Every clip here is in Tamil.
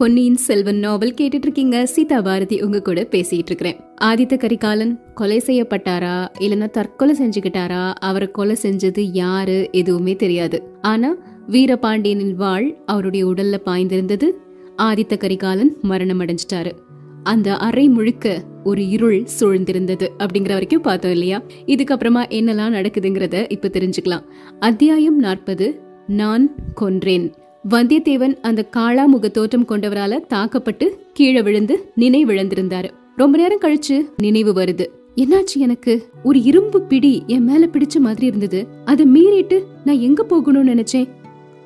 பொன்னியின் செல்வன் நாவல் கேட்டுட்டு இருக்கீங்க சீதா பாரதி உங்க கூட பேசிட்டு இருக்கிறேன் ஆதித்த கரிகாலன் கொலை செய்யப்பட்டாரா? இல்லைன்னா தற்கொலை செஞ்சுக்கிட்டாரா? அவரை கொலை செஞ்சது யாரு? எதுவுமே தெரியாது. ஆனா வீரபாண்டியனின் வாழ் அவருடைய உடல்ல பாய்ந்திருந்தது ஆதித்த கரிகாலன் மரணம் அடைஞ்சிட்டாரு. அந்த அறை முழுக்க ஒரு இருள் சூழ்ந்திருந்தது அப்படிங்கிற வரைக்கும் பார்த்தோம் இல்லையா? இதுக்கப்புறமா என்னெல்லாம் நடக்குதுங்கிறத இப்ப தெரிஞ்சுக்கலாம். அத்தியாயம் நாற்பது நான் கொன்றேன். வந்தியத்தேவன் அந்த காளாமுக தோற்றம் கொண்டவரால தாக்கப்பட்டு கீழே விழுந்து நினைவிழந்திருந்தாரு. ரொம்ப நேரம் கழிச்சு நினைவு வருது. என்னாச்சு எனக்கு? ஒரு இரும்பு பிடி என் மேல பிடிச்ச மாதிரி இருந்தது. அதை மீறிட்டு நான் எங்க போகணும்னு நினைச்சேன்?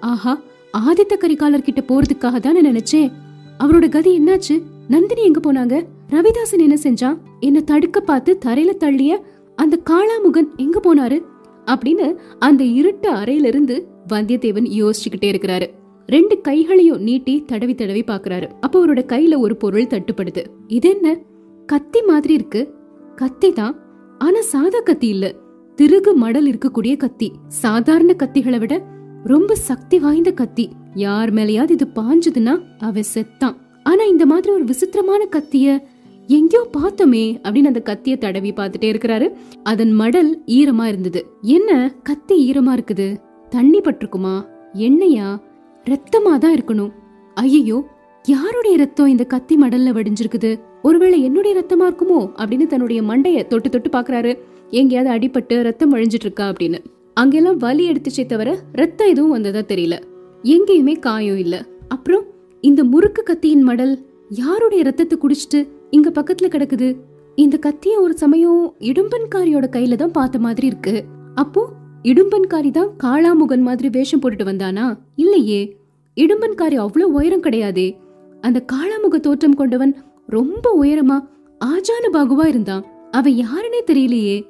ஆஹா ஆதித்த கரிகாலர் கிட்ட போறதுக்காக தான் நினைச்சேன். அவரோட கதி என்னாச்சு? நந்தினி எங்க போனாங்க? ரவிதாசன் என்ன செஞ்சான்? என்ன தடுக்க பார்த்து தரையில தள்ளிய அந்த காளாமுகன் எங்க போனாரு? அப்படின்னு அந்த இருட்டு அறையில இருந்து வந்தியத்தேவன் யோசிச்சுக்கிட்டே இருக்கிறாரு. ரெண்டு கைகளையும் நீட்டி தடவி தடவி பாக்குறாரு அப்போ அவரோட கையில ஒரு பொருள் தட்டுப்படுது. இது என்ன? கத்தி மாதிரி இருக்கு. கத்தி தான். ஆனா சாதா கத்தி இல்ல. திருகு மடல் இருக்கக்கூடிய கத்தி. சாதாரண கத்திகளை விட ரொம்ப சக்தி வாய்ந்த கத்தி. யார் மேலயாவது இது பாஞ்சதுன்னா அவ செத்தான். ஆனா இந்த மாதிரி ஒரு விசித்திரமான கத்திய எங்கேயோ பார்த்தோமே அப்படின்னு அந்த கத்திய தடவி பார்த்துட்டே இருக்கிறாரு. அதன் மடல் ஈரமா இருந்தது. என்ன? கத்தி ஈரமா இருக்குது. தண்ணி பட்டிருக்குமா? எண்ணெயா ரத்தமா தான் இருக்கணும். ஐயோ யாருடைய ரத்தம் இந்த கத்தி மடல்ல வடிஞ்சிருக்குது? ஒருவேளை என்னுடைய ரத்தமா இருக்குமோ? அப்படின்னு தன்னுடைய மண்டைய தொட்டு தொட்டு பாக்குறாரு எங்கேயாவது அடிபட்டு ரத்தம் வழிஞ்சிட்டு இருக்கா அப்படின்னு. அங்கெல்லாம் வலி எடுத்துச்சே தவிர ரத்தம் எதுவும் வந்ததா தெரியல. எங்கேயுமே காயம் இல்ல. அப்புறம் இந்த முறுக்கு கத்தியின் மடல் யாருடைய ரத்தத்தை குடிச்சிட்டு இங்க பக்கத்துல கிடக்குது? இந்த கத்திய ஒரு சமயம் இடும்பன்காரியோட கையில தான் பார்த்த மாதிரி இருக்கு. அப்போ இடும்பன்காரி தான் காளாமுகன் மாதிரி வேஷம் போட்டுட்டு வந்தானா? இல்லையே. இடும்பன்காரி அவ்வளவு உயரம் கிடையாதே. அந்த காளாமுக தோற்றம் கொண்டவன் ரொம்ப உயரமா ஆஜான பாகுவா இருந்தான். அவன் யாருன்னே தெரியலையே.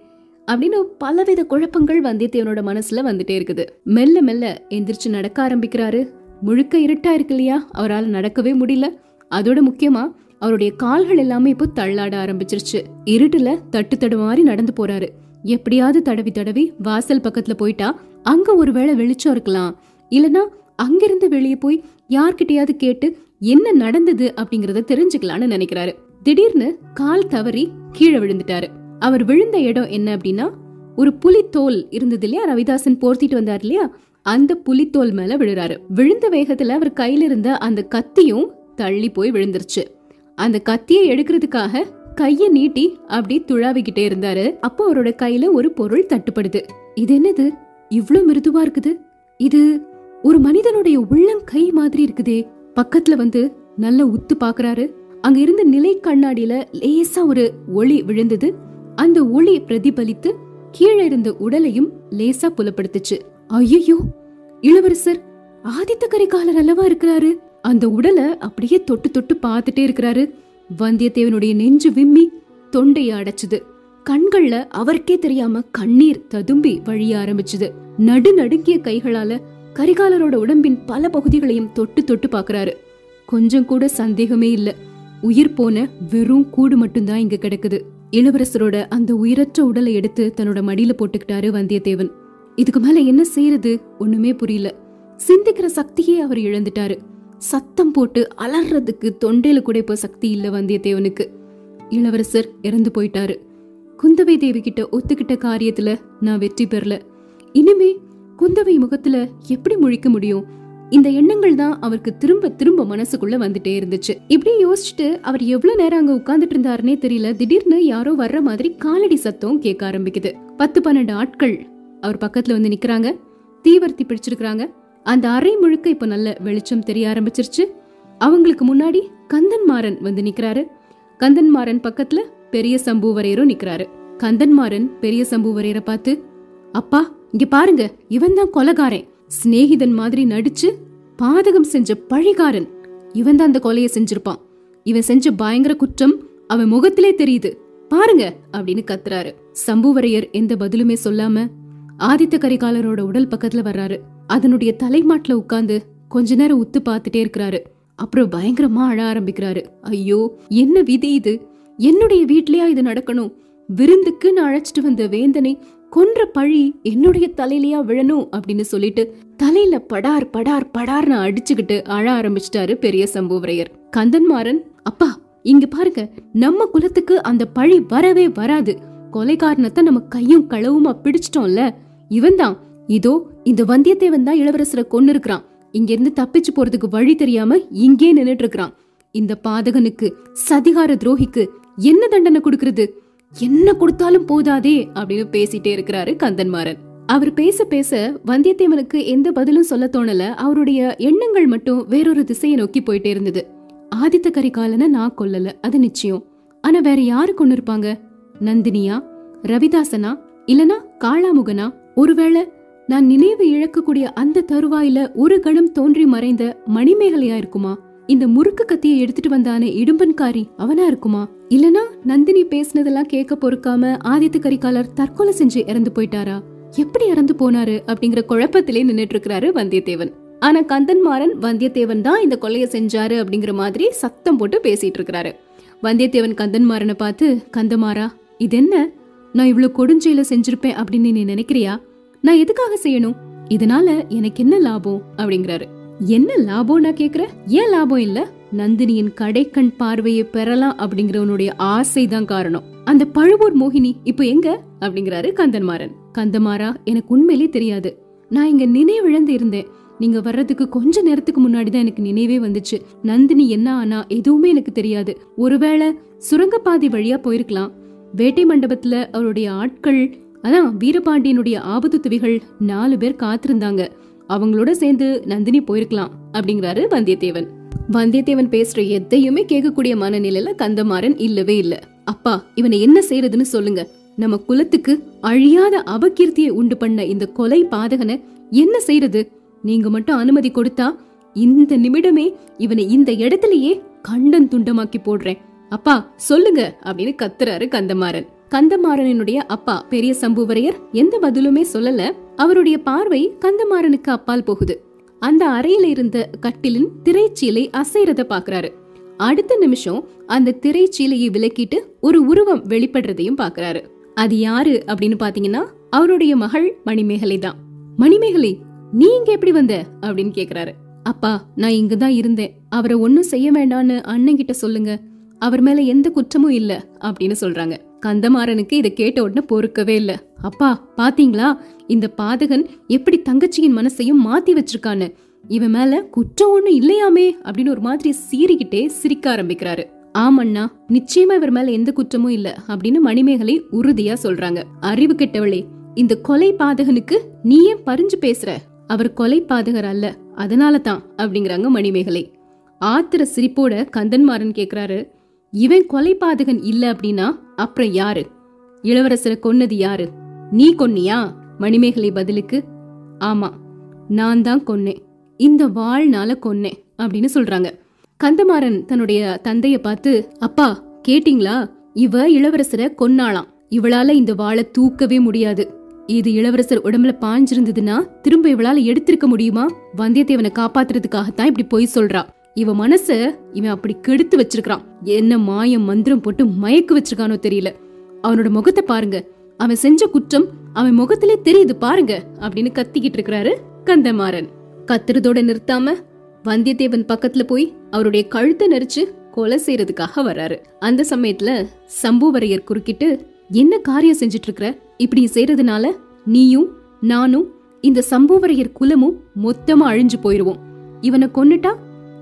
அப்படின்னு பலவித குழப்பங்கள் வந்தியத்தேவனோட மனசுல வந்துட்டே இருக்குது. மெல்ல மெல்ல எந்திரிச்சு நடக்க ஆரம்பிக்கிறாரு. முழுக்க இருட்டா இருக்கு இல்லையா? அவரால் நடக்கவே முடியல. அதோட முக்கியமா அவருடைய கால்கள் எல்லாமே இப்போ தள்ளாட ஆரம்பிச்சிருச்சு. இருட்டுல தட்டு தடுமாறி நடந்து போறாரு. எப்படியாவது தடவி தடவி வாசல் பக்கத்துல போயிட்டா அங்க ஒருவேளை வெளிச்சம் இருக்கலாம். இல்லனா அங்கிருந்து வெளியே போய் யார்கிட்டயாவது கேட்டு என்ன நடந்தது அப்படிங்கறத தெரிஞ்சுக்கலாம்னு நினைக்கிறாரு. திடீர்னு கால் தவறி கீழே விழுந்துட்டாரு. அவர் விழுந்த இடம் என்ன அப்படின்னா ஒரு புலித்தோல் இருந்தது இல்லையா? ரவிதாசன் போர்த்திட்டு வந்தார் இல்லையா? அந்த புலித்தோல் மேல விழுறாரு. விழுந்த வேகத்துல அவர் கையில இருந்த அந்த கத்தியும் தள்ளி போய் விழுந்துருச்சு. அந்த கத்தியை எடுக்கிறதுக்காக கைய நீட்டி அப்படி துழாவிக்கிட்டே இருந்தாரு. அப்போ அவரோட கையில ஒரு பொருள் தட்டுப்படுது. இது என்னது? இவ்ளோ மிருதுவா இருக்குது. இது ஒரு மனிதனுடைய உள்ளங்கை மாதிரி இருக்குதே. பக்கத்துல வந்து நல்ல உத்து பாக்குறாரு. அங்க இருந்த நிலை கண்ணாடியில லேசா ஒரு ஒளி விழுந்தது. அந்த ஒளி பிரதிபலித்து கீழே இருந்த உடலையும் லேசா புலப்படுத்துச்சு. ஐயோ இளவரசர் ஆதித்த கரிகாலர் அல்லவா இருக்கிறாரு? அந்த உடலை அப்படியே தொட்டு தொட்டு பார்த்துட்டே இருக்கிறாரு. வந்தியத்தேவனுடைய நெஞ்சு விம்மி தொண்டைய அடைச்சுது. கண்கள்ல அவருக்கே தெரியாம கண்ணீர் ததும்பி வழிய ஆரம்பிச்சுது. நடு நடுங்கிய கைகளால கரிகாலரோட உடம்பின் பல பகுதிகளையும் தொட்டு தொட்டு பாக்குறாரு. கொஞ்சம் கூட சந்தேகமே இல்ல. உயிர் போன வெறும் கூடு மட்டும்தான் இங்க கிடக்குது. இளவரசரோட அந்த உயிரற்ற உடலை எடுத்து தன்னோட மடியில போட்டுக்கிட்டாரு வந்தியத்தேவன். இதுக்கு மேல என்ன செய்யறது ஒண்ணுமே புரியல. சிந்திக்கிற சக்தியே அவர் இழந்துட்டாரு. சத்தம் போட்டு அலறதுக்கு தொண்டையில கூட இப்ப சக்தி இல்ல வந்தியத்தேவனுக்கு. இளவரசர் இறந்து போயிட்டாரு. குந்தவை தேவி கிட்ட ஒத்துக்கிட்ட காரியத்துல நான் வெற்றி பெறல. இனிமே குந்தவை முகத்துல எப்படி முழிக்க முடியும்? இந்த எண்ணங்கள் தான் அவருக்கு திரும்ப திரும்ப மனசுக்குள்ள வந்துட்டே இருந்துச்சு. இப்படி யோசிச்சுட்டு அவர் எவ்வளவு நேரம் அங்க உட்கார்ந்துட்டு இருந்தாருன்னே தெரியல. திடீர்னு யாரோ வர்ற மாதிரி காலடி சத்தம் கேட்க ஆரம்பிக்குது. பத்து பன்னெண்டு ஆட்கள் அவர் பக்கத்துல வந்து நிக்கிறாங்க. தீவர்த்தி பிடிச்சிருக்கிறாங்க. அந்த அறை முழுக்க இப்ப நல்ல வெளிச்சம் தெரிய ஆரம்பிச்சிருச்சு. அவங்களுக்கு முன்னாடி கந்தன்மாறன் வந்து நிக்கிறாரு. கந்தன்மாறன் பக்கத்துல பெரிய சம்புவரையரும் நிக்கிறாரு. கந்தன்மாறன் பெரிய சம்புவரையரை பார்த்து அப்பா இங்க பாருங்க இவன் தான் கொலகாரன். சிநேகிதன் மாதிரி நடிச்சு பாதகம் செஞ்ச பழிகாரன். இவன் தான் அந்த கொலையை செஞ்சிருப்பான். இவன் செஞ்ச பயங்கர குற்றம் அவன் முகத்திலே தெரியுது. பாருங்க அப்படின்னு கத்துறாரு. சம்புவரையர் எந்த பதிலுமே சொல்லாம ஆதித்த கரிகாலரோட உடல் பக்கத்துல வர்றாரு. அதனுடைய தலைமாட்டில் உட்கார்ந்து கொஞ்ச நேரம் உத்து பார்த்துட்டே இருக்கிறாரு. அப்புறம் பயங்கரமா அழ ஆரம்பிக்கிறாரு. ஐயோ என்ன விதி இது? என்னுடைய வீட்லயா இது நடக்கணும்? விருந்துக்கு நான் அழைச்சிட்டு வந்த வேந்தனை கொன்ற பழி என்னுடைய தலையிலயா விழணும் அப்படின்னு சொல்லிட்டு தலையில படார் படார் படார்னு அடிச்சுக்கிட்டு அழ ஆரம்பிச்சிட்டாரு பெரிய சம்புவரையர். கந்தன்மாறன் அப்பா இங்க பாருங்க நம்ம குலத்துக்கு அந்த பழி வரவே வராது. கொலைகாரணத்தை நம்ம கையும் களவுமா பிடிச்சிட்டோம்ல. இவன் தான் இதோ இந்த வந்தியத்தேவன் தான் இளவரசரை கொன்னு இருக்கிறான் இங்க இருந்து தப்பிச்சு போறதுக்கு வழி தெரியாம இங்கே நின்னுட்டு இருக்கிறான் இந்த பாதகனுக்கு சதிகார துரோகிக்கு என்ன தண்டனை கொடுக்கறது? என்ன கொடுத்தாலும் போதாதே அப்படின்னு பேசிட்டே இருக்கிறாரு கந்தன்மாறன். அவர் பேச பேச வந்தியத்தேவனுக்கு எந்த பதிலும் சொல்ல தோணல. அவருடைய எண்ணங்கள் மட்டும் வேறொரு திசையை நோக்கி போயிட்டே இருந்தது. ஆதித்த கரிகாலனை நான் கொல்லல அது நிச்சயம். ஆனா வேற யாரு கொண்டு இருப்பாங்க நந்தினியா ரவிதாசனா இல்லனா காளாமுகனா? ஒருவேளை நான் நினைவு இழக்கக்கூடிய அந்த தருவாயில ஒரு கணம் தோன்றி மறைந்த மணிமேகலையா இருக்குமா? இந்த முறுக்கு கத்தியை எடுத்துட்டு வந்தானே இடும்பன்காரி அவனா இருக்குமா? இல்லனா நந்தினி பேசினதெல்லாம் கேட்க பொறுக்காம ஆதித்த கரிகாலர் தற்கொலை செஞ்சு இறந்து போயிட்டாரா? எப்படி இறந்து போனாரு அப்படிங்கிற குழப்பத்திலே நின்னுட்டு இருக்கிறாரு வந்தியத்தேவன். ஆனா கந்தன்மாறன் வந்தியத்தேவன் தான் இந்த கொலையை செஞ்சாரு அப்படிங்கிற மாதிரி சத்தம் போட்டு பேசிட்டு இருக்கிறாரு வந்தியத்தேவன் கந்தன்மாறனை பார்த்து கந்தமாரா இது என்ன நான் இவ்வளவு கொடுஞ்செயல செஞ்சிருப்பேன் அப்படின்னு நீ நினைக்கிறியா? நான் எதுக்காக செய்யணும்? இதனால எனக்கு என்ன லாபம்? அப்படிங்கிறாரு. என்ன லாபம் நான் கேக்குறேன்? ஏன் லாபம் இல்ல? நந்தினியின் கடைக்கண் பார்வையை பெறலாம் அப்படிங்கிறவனுடைய ஆசைதான் காரணம். அந்த பழுவூர் மோகினி இப்ப எங்க? அப்படிங்கிறாரு கந்தன்மாறன். கந்தமாரா எனக்கு உண்மையிலே தெரியாது. நான் இங்க நினைவிழந்து இருந்தேன். நீங்க வர்றதுக்கு கொஞ்ச நேரத்துக்கு முன்னாடி தான் எனக்கு நினைவே வந்துச்சு. நந்தினி என்ன ஆனா எதுவுமே எனக்கு தெரியாது. ஒருவேளை சுரங்கப்பாதை வழியா போயிருக்கலாம். வேட்டை மண்டபத்துல அவருடைய ஆட்கள் ஆனா வீரபாண்டியனுடைய ஆபத்து துவிகள் நாலு பேர் காத்திருந்தாங்க. அவங்களோட சேர்ந்து நந்தினி போயிருக்கலாம் அப்படிங்கிறாரு வந்தியத்தேவன். வந்தியத்தேவன் பேசுற எதையுமே கேட்கக்கூடிய மனநிலையில கந்தமாறன் இல்லவே இல்ல. அப்பா இவனை என்ன செய்யறதுன்னு சொல்லுங்க. நம்ம குலத்துக்கு அழியாத அபகீர்த்தியை உண்டு பண்ண இந்த கொலை பாதகனை என்ன செய்யறது நீங்க மட்டும் அனுமதி கொடுத்தா இந்த நிமிடமே இவனை இந்த இடத்திலேயே கண்டன் துண்டமாக்கி போடுறேன். அப்பா சொல்லுங்க அப்படின்னு கத்துறாரு கந்தமாறன். கந்தமாறனினுடைய அப்பா பெரிய சம்புவரையர் எந்த பதிலுமே சொல்லல. அவருடைய பார்வை கந்தமாறனுக்கு அப்பால் போகுது. அந்த அறையில இருந்த கட்டிலின் திரைச்சீலை அசைறத பாக்குறாரு அடுத்த நிமிஷம் அந்த திரைச்சீலையை விலக்கிட்டு ஒரு உருவம் வெளிப்படுறதையும் பாக்குறாரு அது யாரு அப்படின்னு பாத்தீங்கன்னா அவருடைய மகள் மணிமேகலை தான். மணிமேகலை நீ இங்க எப்படி வந்த? அப்படின்னு கேக்குறாரு. அப்பா நான் இங்கதான் இருந்தேன். அவரை ஒன்னும் செய்ய வேண்டான்னு அண்ணன் கிட்ட சொல்லுங்க. அவர் மேல எந்த குற்றமும் இல்ல அப்படின்னு சொல்றாங்க. கந்தமாறனுக்கு இதை கேட்ட உடனே பொறுக்கவே இல்ல. அப்பா பாத்தீங்களா? இந்த பாதகன் எப்படி தங்கச்சியின் மனசையும் மாத்தி வச்சிருக்கான்னு. இவன் மேல குற்றம் ஒண்ணு இல்லையாமே அப்படின்னு ஒரு மாதிரி சீறிக்கிட்டே சிரிக்க ஆரம்பிக்கிறாரு. ஆமண்ணா நிச்சயமா இவர் மேல எந்த குற்றமும் இல்ல அப்படின்னு மணிமேகலை உறுதியா சொல்றாங்க. அறிவு கெட்டவளே இந்த கொலை பாதகனுக்கு நீ ஏன் பறிஞ்சு பேசுற? அவர் கொலை பாதகர் அல்ல அதனால தான் அப்படிங்கிறாங்க மணிமேகலை. ஆத்திர சிரிப்போட கந்தன்மாறன் கேக்குறாரு. இவன் கொலைபாதகன் இல்ல அப்படின்னா அப்புறம் யாரு? இளவரசரை கொன்னது யாரு? நீ கொன்னியா? மணிமேகலை பதிலுக்கு ஆமா நான் தான் கொன்னேன். இந்த வாழ்நாள கொன்னேன் அப்படின்னு சொல்றாங்க. கந்தமாறன் தன்னுடைய தந்தைய பார்த்து அப்பா கேட்டீங்களா? இவ இளவரசரை கொன்னாளாம். இவளால இந்த வாழை தூக்கவே முடியாது. இது இளவரசர் உடம்புல பாஞ்சிருந்ததுன்னா திரும்ப இவளால எடுத்திருக்க முடியுமா? வந்தியத்தேவனை காப்பாத்துறதுக்காகத்தான் இப்படி பொய் சொல்றா. இவ மனச இவன் அப்படி கெடுத்து வச்சிருக்கான் என்ன மாயம் மந்திரம் போட்டு மயக்கு வச்சிருக்கானோ தெரியல. அவனோட முகத்தை பாருங்க. அவன் செஞ்ச குற்றம் அவன் முகத்திலே தெரியுது பாருங்க அப்படின்னு கத்திக்கிட்டு இருக்கிறாரு கந்தமாறன். கத்துறதோட நிறுத்தாம வந்தியத்தேவன் பக்கத்துல போய் அவருடைய கழுத்தை நெரிச்சு கொலை செய்யறதுக்காக வர்றாரு. அந்த சமயத்துல சம்புவரையர் குறுக்கிட்டு என்ன காரியம் செஞ்சிட்டு இருக்கிற இப்படி செய்யறதுனால நீயும் நானும் இந்த சம்புவரையர் குலமும் மொத்தமா அழிஞ்சு போயிருவோம். இவனை கொன்னுட்டா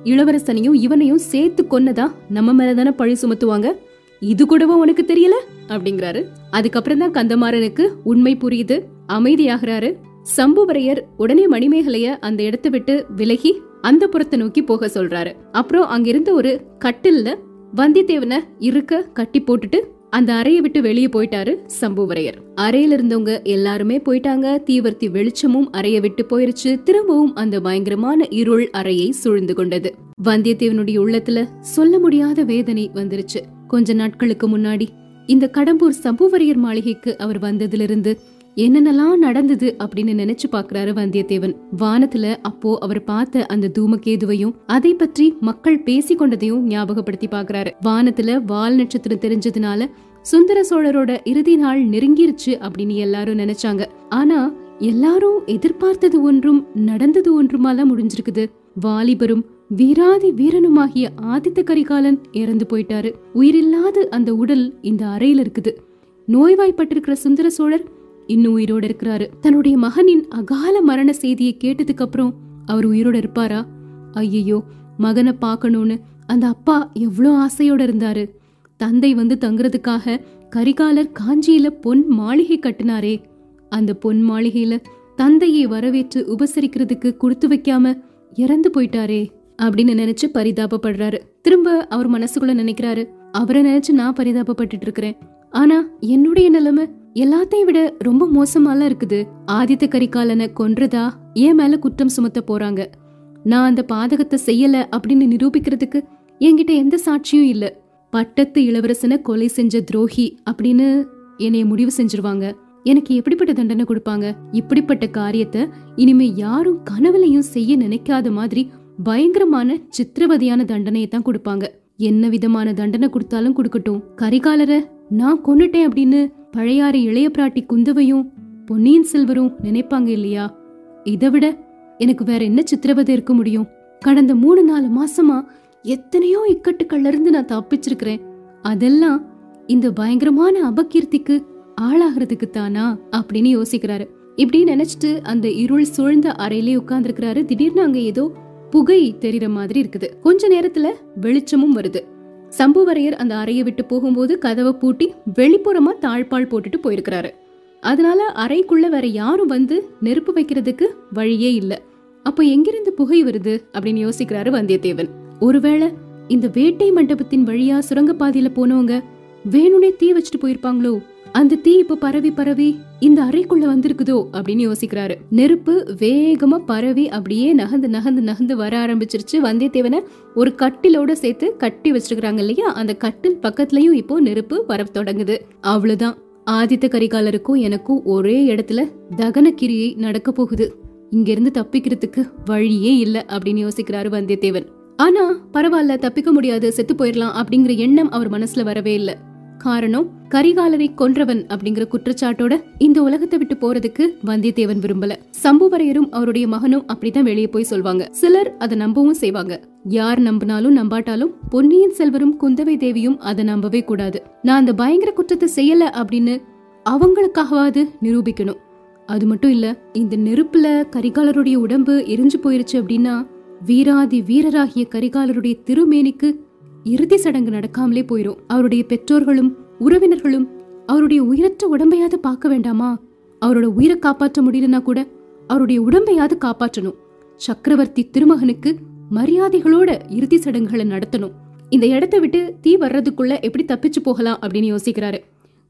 இளவரசனையும் இவனையும் சேர்த்து கொன்னதா நம்ம மேலதானே பழி சுமத்துவாங்க? இது கூடவா உனக்கு தெரியல? அப்படிங்கிறாரு. அதுக்கப்புறம் தான் கந்தமாறனுக்கு உண்மை புரியுது. அமைதியாகிறாரு. சம்புவரையர் உடனே மணிமேகலைய அந்த இடத்தை விட்டு விலகி அந்த புறத்தை நோக்கி போக சொல்றாரு. அப்புறம் அங்கிருந்த ஒரு கட்டில்ல வந்தியத்தேவனை இருக்க கட்டி போட்டுட்டு அந்த அறையை விட்டு வெளியே போயிட்டாரு சம்புவரையர். அறையில இருந்தவங்க எல்லாருமே போயிட்டாங்க. தீவர்த்தி வெளிச்சமும் அறையை விட்டு போயிருச்சு. திரும்பவும் அந்த பயங்கரமான இருள் அறையை சூழ்ந்து கொண்டது. வந்தியத்தேவனுடைய உள்ளத்துல சொல்ல முடியாத வேதனை வந்துருச்சு. கொஞ்ச நாட்களுக்கு முன்னாடி இந்த கடம்பூர் சம்புவரையர் மாளிகைக்கு அவர் வந்ததிலிருந்து என்னென்னலாம் நடந்தது அப்படின்னு நினைச்சு பாக்குறாரு வந்தியத்தேவன். வானத்துல அப்போ அவர் பார்த்த அந்த தூமகேதுவையும் அதை பற்றி மக்கள் பேசி கொண்டதையும் ஞாபகப்படுத்தி பாக்குறாரு வானத்துல வால் நட்சத்திரம் தெரிஞ்சதுனால சுந்தர சோழரோட இறுதி நாள் நெருங்கிருச்சு அப்படின்னு எல்லாரும் நினைச்சாங்க. ஆனா எல்லாரும் எதிர்பார்த்தது ஒன்றும் நடந்தது ஒன்றுமாலாம் முடிஞ்சிருக்குது. வாலிபரும் வீராதி வீரனுமாகிய ஆதித்த கரிகாலன் இறந்து போயிட்டாரு. உயிரில்லாத அந்த உடல் இந்த அறையில இருக்குது நோய்வாய்ப்பட்டிருக்கிற சுந்தர சோழர் இன்னும் உயிரோட இருக்கிறாரு. தன்னுடைய மகனின் அகால மரண செய்தியை கேட்டதுக்கு அப்புறம் அவர் உயிரோட இருப்பாரா? ஐயையோ மகனை பார்க்கணும்னு அந்த அப்பா எவ்வளோ ஆசையோட இருந்தாரு. தந்தை வந்து தங்குறதுக்காக கரிகாலர் காஞ்சியில பொன் மாளிகை கட்டினாரே. அந்த பொன் மாளிகையில தந்தையை வரவேற்று உபசரிக்கிறதுக்கு கொடுத்து வைக்காம இறந்து போயிட்டாரே அப்படின்னு நினைச்சு பரிதாபப்படுறாரு. திரும்ப அவர் மனசுக்குள்ள நினைக்கிறாரு. அவரை நினைச்சு நான் பரிதாபப்பட்டுட்டு இருக்கிறேன். ஆனா என்னுடைய நிலைமை எல்லாத்தையும் விட ரொம்ப மோசமாலாம் இருக்குது. ஆதித்த கரிகாலனை கொன்றதா என் மேல குற்றம் சுமத்த போறாங்க. நான் அந்த பாதகத்தை செய்யல அப்படின்னு நிரூபிக்கிறதுக்கு என்கிட்ட எந்த சாட்சியும் இல்ல. பட்டத்து இளவரசனை கொலை செஞ்ச துரோகி அப்படின்னு என்னைய முடிவு செஞ்சிருவாங்க. எனக்கு எப்படிப்பட்ட தண்டனை கொடுப்பாங்க? இப்படிப்பட்ட காரியத்தை இனிமே யாரும் கனவுலையும் செய்ய நினைக்காத மாதிரி பயங்கரமான சித்திரவதையான தண்டனையை தான் கொடுப்பாங்க. என்ன விதமான தண்டனை கொடுத்தாலும் கொடுக்கட்டும். கரிகாலரை நான் கொன்னுட்டேன் அப்படின்னு பழையாறு இளைய பிராட்டி குந்தவையும் பொன்னியின் செல்வரும் நினைப்பாங்க இல்லையா? இதை விட எனக்கு வேற என்ன சித்திரவதை இருக்க முடியும்? கடந்த மூணு நாலு மாசமா எத்தனையோ இக்கட்டுக்கள்ல இருந்து நான் தப்பிச்சிருக்கிறேன். அதெல்லாம் இந்த பயங்கரமான அபகீர்த்திக்கு ஆளாகிறதுக்கு தானா? அப்படின்னு யோசிக்கிறாரு. இப்படி நினைச்சிட்டு அந்த இருள் சூழ்ந்த அறையிலே உட்கார்ந்துருக்கிறாரு. திடீர்னு அங்க ஏதோ புகை தெரியுற மாதிரி இருக்குது. கொஞ்ச நேரத்துல வெளிச்சமும் வருது. சம்புவரையர் அந்த அறையை விட்டு போகும்போது கதவை பூட்டி வெளிப்புறமா தாழ்பால் போட்டுட்டு போயிருக்கிறாரு. அதனால அறைக்குள்ள வேற யாரும் வந்து நெருப்பு வைக்கிறதுக்கு வழியே இல்ல. அப்போ எங்கிருந்து புகை வருது அப்படின்னு யோசிக்கிறாரு வந்தியத்தேவன். ஒருவேளை இந்த வேட்டை மண்டபத்தின் வழியா சுரங்கப்பாதையில போனவங்க வேணுனே தீ வச்சுட்டு போயிருப்பாங்களோ? அந்த தீ இப்ப பரவி பரவி இந்த அறைக்குள்ள வந்திருக்குதோ அப்படின்னு யோசிக்கிறாரு. நெருப்பு வேகமா பரவி அப்படியே நகந்து நகந்து நகந்து வர ஆரம்பிச்சிருச்சு. வந்தியத்தேவனை ஒரு கட்டிலோட சேர்த்து கட்டி வச்சிருக்கிறாங்க இல்லையா? அந்த கட்டில் பக்கத்துலயும் இப்போ நெருப்பு வர தொடங்குது. அவ்வளவுதான். ஆதித்த கரிகாலருக்கும் எனக்கும் ஒரே இடத்துல தகன கிரியை நடக்க போகுது. இங்கிருந்து தப்பிக்கிறதுக்கு வழியே இல்ல அப்படின்னு யோசிக்கிறாரு வந்தியத்தேவன். ஆனா பரவாயில்ல தப்பிக்க முடியாது செத்து போயிடலாம் அப்படிங்கிற எண்ணம் அவர் மனசுல வரவே இல்லை. காரணம் கரிகாலரை கொன்றவன் அப்படிங்கிற குற்றச்சாட்டோட இந்த உலகத்தை விட்டு போறதுக்கு வந்தியத்தேவன் விரும்பல. சம்புவரையரும் அவருடைய மகனும் அப்படித்தான் வெளியே போய் சொல்வாங்க. சிலர் அதை நம்பவும் செய்வாங்க. யார் நம்பினாலும் நம்பாட்டாலும் பொன்னியின் செல்வரும் குந்தவை தேவியும் அதை நம்பவே கூடாது. நான் அந்த பயங்கர குற்றத்தை செய்யல அப்படின்னு அவங்களுக்காகவாது நிரூபிக்கணும். அது மட்டும் இல்ல இந்த நெருப்புல கரிகாலருடைய உடம்பு எரிஞ்சு போயிருச்சு அப்படின்னா வீராதி வீரராகிய கரிகாலருடைய திருமேனிக்கு இறுதி சடங்கு நடக்காமலே போயிரும். அவருடைய பெற்றோர்களும் உறவினர்களும் அவருடைய உயிரற்ற உடம்பையாவது பார்க்க வேண்டாமா? அவரோட உயிரை காப்பாற்ற முடியலனா கூட அவருடைய உடம்பையாவது காப்பாற்றணும். சக்கரவர்த்தி திருமகனுக்கு மரியாதைகளோட இறுதி சடங்குகளை நடத்தணும். இந்த இடத்த விட்டு தீ வர்றதுக்குள்ள எப்படி தப்பிச்சு போகலாம் அப்படின்னு யோசிக்கிறாரு.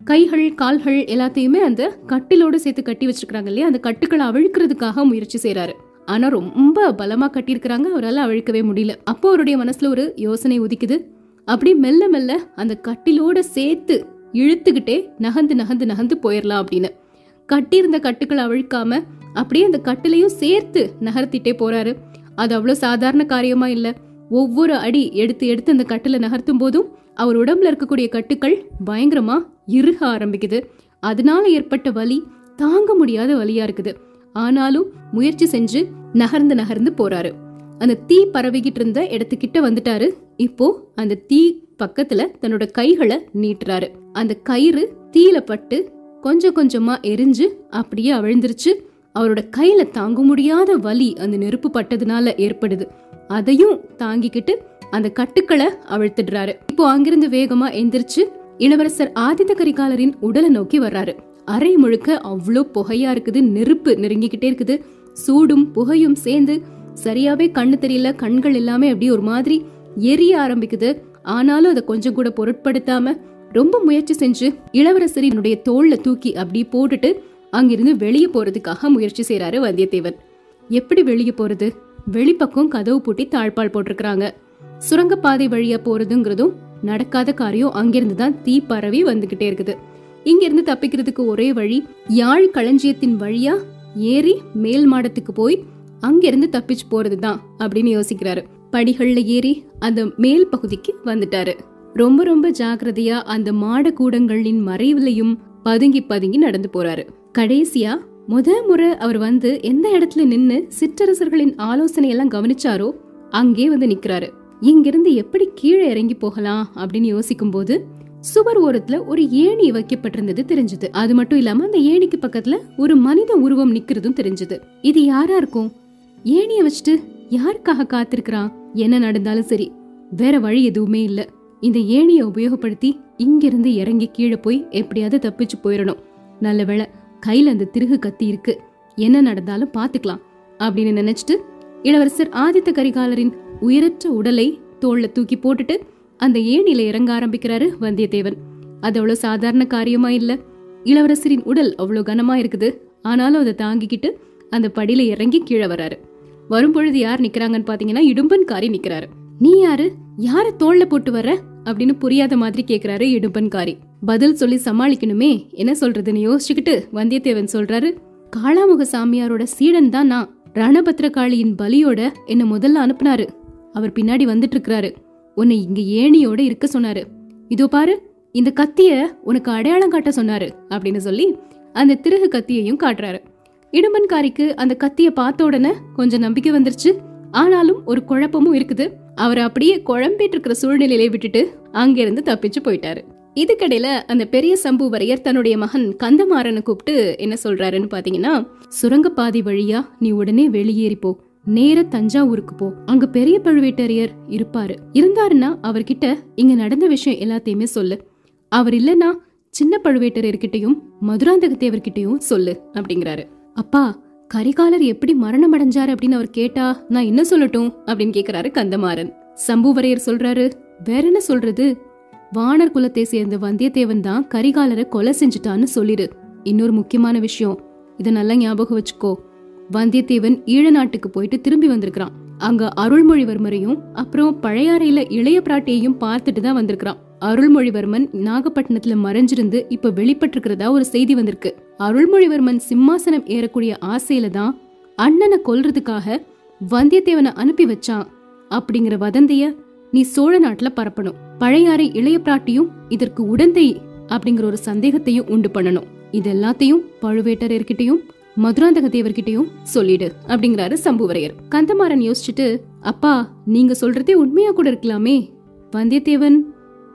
கைகள் கால்கள் எல்லாத்தையுமே அந்த கட்டிலோட சேர்த்து கட்டி வச்சிருக்கிறாங்க இல்லையா? அந்த கட்டுக்களை அவிழ்க்கிறதுக்காக முயற்சி செய்யறாரு ஆனால் ரொம்ப பலமாக கட்டியிருக்கிறாங்க. அவரால் அழுக்கவே முடியல. அப்போ அவருடைய மனசில் ஒரு யோசனை உதிக்குது. அப்படி மெல்ல மெல்ல அந்த கட்டிலோட சேர்த்து இழுத்துக்கிட்டே நகந்து நகந்து நகந்து போயிடலாம் அப்படின்னு. கட்டியிருந்த கட்டுக்களை அவிழ்க்காம அப்படியே அந்த கட்டிலையும் சேர்த்து நகர்த்திட்டே போறாரு. அது அவ்வளோ சாதாரண காரியமா இல்லை. ஒவ்வொரு அடி எடுத்து எடுத்து அந்த கட்டில நகர்த்தும் போதும் அவர் உடம்புல இருக்கக்கூடிய கட்டுக்கள் பயங்கரமா இறுக ஆரம்பிக்குது. அதனால ஏற்பட்ட வலி தாங்க முடியாத வலியா இருக்குது. ஆனாலும் முயற்சி செஞ்சு நகர்ந்து நகர்ந்து போறாரு. அந்த தீ பரவிக்கிட்டு இருந்த இடத்துக்கிட்ட வந்துட்டாரு. இப்போ அந்த தீ பக்கத்துல தன்னோட கைகளை நீட்டுறாரு. அந்த கயிறு தீயில பட்டு கொஞ்சம் கொஞ்சமா எரிஞ்சு அப்படியே அவிழ்ந்துருச்சு. அவரோட கையில தாங்க முடியாத வலி அந்த நெருப்பு பட்டதுனால ஏற்படுது. அதையும் தாங்கிக்கிட்டு அந்த கட்டுக்களை அவிழ்த்துடுறாரு. இப்போ அங்கிருந்து வேகமா எந்திரிச்சு இளவரசர் ஆதித்த கரிகாலரின் உடலை நோக்கி வர்றாரு. அறை முழுக்க அவ்வளோ புகையா இருக்குது நெருப்பு நெருங்கிக்கிட்டே இருக்குது. சூடும் புகையும் சேர்ந்து சரியாவே கண்ணு தெரியல கண்கள் எல்லாமே அப்படியே ஒரு மாதிரி எரிய ஆரம்பிக்குது. ஆனாலும் அதை கொஞ்சம் கூட பொருட்படுத்தாம ரொம்ப முயற்சி செஞ்சு இளவரசரினுடைய தோல்ல தூக்கி அப்படி போட்டுட்டு அங்கிருந்து வெளியே போறதுக்காக முயற்சி செய்யறாரு வந்தியத்தேவன். எப்படி வெளியே போறது? வெளிப்பக்கம் கதவு பூட்டி தாழ்பால் போட்டிருக்கிறாங்க. சுரங்கப்பாதை வழியா போறதுங்கிறதும் நடக்காத காரியம் அங்கிருந்து தான் தீ பரவி வந்துகிட்டே இருக்குது. இங்க இருந்து தப்பிக்கிறதுக்கு ஒரே வழி யாழ் களஞ்சியத்தின் வழியா ஏறி மேல் மாடத்துக்கு போய் அங்கிருந்து தப்பிச்சு போறதுதான் அப்படின்னு யோசிக்கிறாரு. படிகள்ல ஏறி அந்த மேல் பகுதிக்கு வந்துட்டாரு. ரொம்ப ரொம்ப ஜாக்கிரதையா அந்த மாட கூடங்களின் மறைவுலையும் பதுங்கி பதுங்கி நடந்து போறாரு. கடைசியா முத முறை அவர் வந்து எந்த இடத்துல நின்னு சிற்றரசர்களின் ஆலோசனை எல்லாம் கவனிச்சாரோ அங்கே வந்து நிக்கிறாரு. இங்கிருந்து எப்படி கீழே இறங்கி போகலாம் அப்படின்னு யோசிக்கும் போது சுவர் ஓரத்துல ஒரு ஏணி வைக்கப்பட்டிருந்தது தெரிஞ்சது. அது மட்டும் இல்லாம அந்த ஏணிக்கு பக்கத்துல ஒரு மனித உருவம் நிக்கிறதும் தெரிஞ்சது. இது யாரா இருக்கும்? ஏணிய வச்சுட்டு யாருக்காக காத்திருக்கிறான் என்ன நடந்தாலும் சரி வேற வழி எதுவுமே இல்ல. இந்த ஏணிய உபயோகப்படுத்தி இங்கிருந்து இறங்கி கீழே போய் எப்படியாவது தப்பிச்சு போயிடணும். நல்ல வேளை கையில அந்த திருகு கத்தி இருக்கு. என்ன நடந்தாலும் பாத்துக்கலாம் அப்படின்னு நினைச்சிட்டு இளவரசர் ஆதித்த கரிகாலரின் உயிரற்ற உடலை தோல்ல தூக்கி போட்டுட்டு அந்த ஏணில இறங்க ஆரம்பிக்கிறாரு வந்தியத்தேவன். அது அவ்வளவு சாதாரண காரியமா இல்ல. இளவரசரின் உடல் அவ்வளவு கனமா இருக்குது. ஆனாலும் அதை தாங்கிக்கிட்டு அந்த படியில இறங்கி கீழே வராரு. வரும்பொழுது யார் நிக்கிறாங்கன்னு பாத்தீங்கன்னா இடும்பன்காரி நிக்கிறாரு. நீ யாரு? யார தோல்ல போட்டு வர்ற? அப்படின்னு புரியாத மாதிரி கேக்குறாரு இடும்பன்காரி பதில் சொல்லி சமாளிக்கணுமே. என்ன சொல்றதுன்னு யோசிச்சுக்கிட்டு வந்தியத்தேவன் சொல்றாரு காளாமுக சாமியாரோட சீடன் தான் நான். ரணபத்ரகாளியின் பலியோட என்ன முதல்ல அனுப்புனாரு. அவர் பின்னாடி வந்துட்டு இருக்கிறாரு. உன்னை இங்க ஏணியோட இருக்க சொன்னாரு. இதோ பாரு இந்த கத்திய உனக்கு அடையாளம் காட்ட சொன்னாரு அப்படின்னு சொல்லி அந்த திருகு கத்தியையும் காட்டுறாரு. இடும்பன்காரிக்கு அந்த கத்திய பார்த்த உடனே கொஞ்சம் நம்பிக்கை வந்துருச்சு. ஆனாலும் ஒரு குழப்பமும் இருக்குது. அவர் அப்படியே குழம்பிட்டு இருக்கிற சூழ்நிலையிலே விட்டுட்டு அங்கிருந்து தப்பிச்சு போயிட்டாரு. இதுக்கடையில அந்த பெரிய சம்புவரையர் தன்னுடைய மகன் கந்தமாறனை கூப்பிட்டு என்ன சொல்றாருன்னு பாத்தீங்கன்னா சுரங்கப்பாதை வழியா நீ உடனே வெளியேறி போ. நேர தஞ்சாவூருக்கு போ. அங்க பெரிய பழுவேட்டரையர் இருப்பாரு. இருந்தாருன்னா அவர்கிட்ட இங்க நடந்த விஷயம் எல்லாத்தையுமே சொல்லு. அவர் இல்லனா சின்ன பழுவேட்டரையர்கிட்டயும் மதுராந்தக தேவர்கிட்டயும் சொல்லு அப்படிங்கிறாரு. அப்பா கரிகாலர் எப்படி மரணம் அடைஞ்சாரு அப்படின்னு அவர் கேட்டா நான் என்ன சொல்லட்டும் அப்படின்னு கேக்குறாரு கந்தமாறன். சம்புவரையர் சொல்றாரு வேற என்ன சொல்றது? வானர் குலத்தை சேர்ந்த வந்தியத்தேவன் தான் கரிகாலரை கொலை செஞ்சுட்டான்னு சொல்லிடு இன்னொரு முக்கியமான விஷயம் இதை நல்லா ஞாபகம் வச்சுக்கோ. வந்தியத்தேவன் ஈழ நாட்டுக்கு போயிட்டு திரும்பி வந்திருக்கிறான். அங்க அருள்மொழிவர்மரையும் அப்புறம் பழையாறையில இளைய பிராட்டியையும் பார்த்துட்டு தான் வந்திருக்கிறான். அருள்மொழிவர்மன் நாகப்பட்டினத்துல மறைஞ்சிருந்து இப்ப வெளிப்பட்டிருக்கிறதா ஒரு செய்தி வந்திருக்கு. அருள்மொழிவர்மன் சிம்மாசனம் ஏறக்கூடிய ஆசையில தான் அண்ணனை கொல்றதுக்காக வந்தியத்தேவனை அனுப்பி வச்சான். அப்படிங்கிற வதந்திய நீ சோழ நாட்டுல பரப்பணும். பழையாறை இளைய பிராட்டியும் இதற்கு உடந்தை அப்படிங்கிற ஒரு சந்தேகத்தையும் உண்டு பண்ணணும். இது எல்லாத்தையும் பழுவேட்டரையர்கிட்டையும் மதுராந்தக தேவர்கிட்டயும் சொல்லிடு அப்படிங்கிறாரு சம்புவரையர். கந்தமாறன் யோசிச்சுட்டு அப்பா நீங்க சொல்றதே உண்மையா கூட இருக்கலாமே. வந்தியத்தேவன்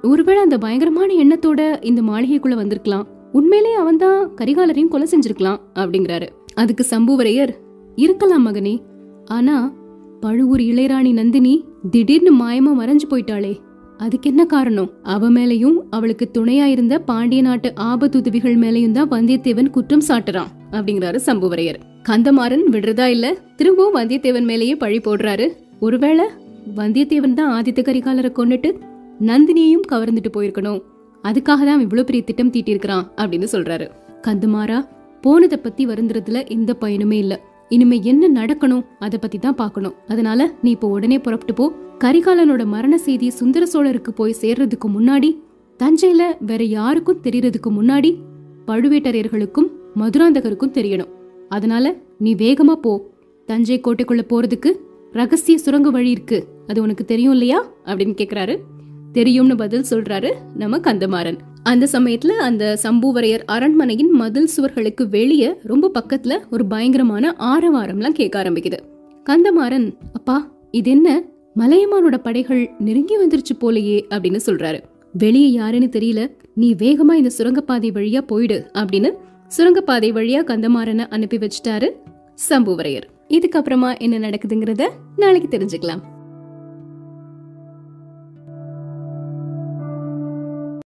ஒருவேளை அந்த பயங்கரமான எண்ணத்தோட இந்த மாளிகைக்குள்ள வந்திருக்கலாம். உண்மையிலே அவன் தான் கரிகாலரையும் கொலை செஞ்சிருக்கலாம் அப்படிங்கிறாரு. அதுக்கு சம்புவரையர் இருக்கலாம் மகனே. ஆனா பழுவூர் இளையராணி நந்தினி திடீர்னு மாயமா மறைஞ்சு போயிட்டாளே. அதுக்கு என்ன காரணம்? அவ மேலையும் அவளுக்கு துணையா இருந்த பாண்டிய நாட்டு ஆபத்துதவிகள் மேலையும் தான் வந்தியத்தேவன் குற்றம் சாட்டுறான் அப்படிங்கிறாரு சம்புவரையர். கந்தமாறன் விடுறதா இல்ல? திரும்பவும் வந்தியத்தேவன் மேலேயே பழி போடுறாரு. ஒருவேளை வந்தியத்தேவன் தான் ஆதித்த கரிகாலரை கொண்டுட்டு நந்தினியையும் கவர்ந்துட்டு போயிருக்கணும். அதுக்காக தான் இவ்வளவு பெரிய திட்டம் தீட்டியிருக்கிறான் அப்படின்னு சொல்றாரு. கந்தமாரா போனதை பத்தி வருந்துறதுல எந்த பயனுமே இல்லை. இனிமே என்ன நடக்கணும் அத பத்தி தான் பார்க்கணும். அதனால நீ இப்போ உடனே புறப்பட்டு போ. கரிகாலனோட மரண செய்தி சுந்தர சோழருக்கு போய் சேர்றதுக்கு முன்னாடி தஞ்சையில வேற யாருக்கும் தெரியறதுக்கு முன்னாடி பழுவேட்டரையர்களுக்கும் மதுராந்தகருக்கும் தெரியணும். அதனால நீ வேகமா போ. தஞ்சை கோட்டைக்குள்ள போறதுக்கு ரகசிய சுரங்க வழி இருக்கு. அது உனக்கு தெரியும் இல்லையா? அப்படின்னு கேக்குறாரு. தெரியும்னு பதில் சொல்றாரு நம்ம கந்தமாறன். அந்த சமயத்துல அந்த சம்புவரையர் அரண்மனையின் மதில் சுவர்களுக்கு வெளியே ரொம்ப பக்கத்துல ஒரு பயங்கரமான ஆரவாரம்லாம் கேட்க ஆரம்பிக்குது. கந்தமாறன் அப்பா இது என்ன மலையமானோட படைகள் நெருங்கி வந்துருச்சு போலையே அப்படின்னு சொல்றாரு. வெளியே யாருன்னு தெரியல. நீ வேகமா இந்த சுரங்கப்பாதை வழியா போயிடு அப்படின்னு சுரங்கப்பாதை வழியா கந்தமாறனை அனுப்பி வச்சிட்டாரு சம்புவரையர். இதுக்கப்புறமா என்ன நடக்குதுங்கிறத நாளைக்கு தெரிஞ்சுக்கலாம்.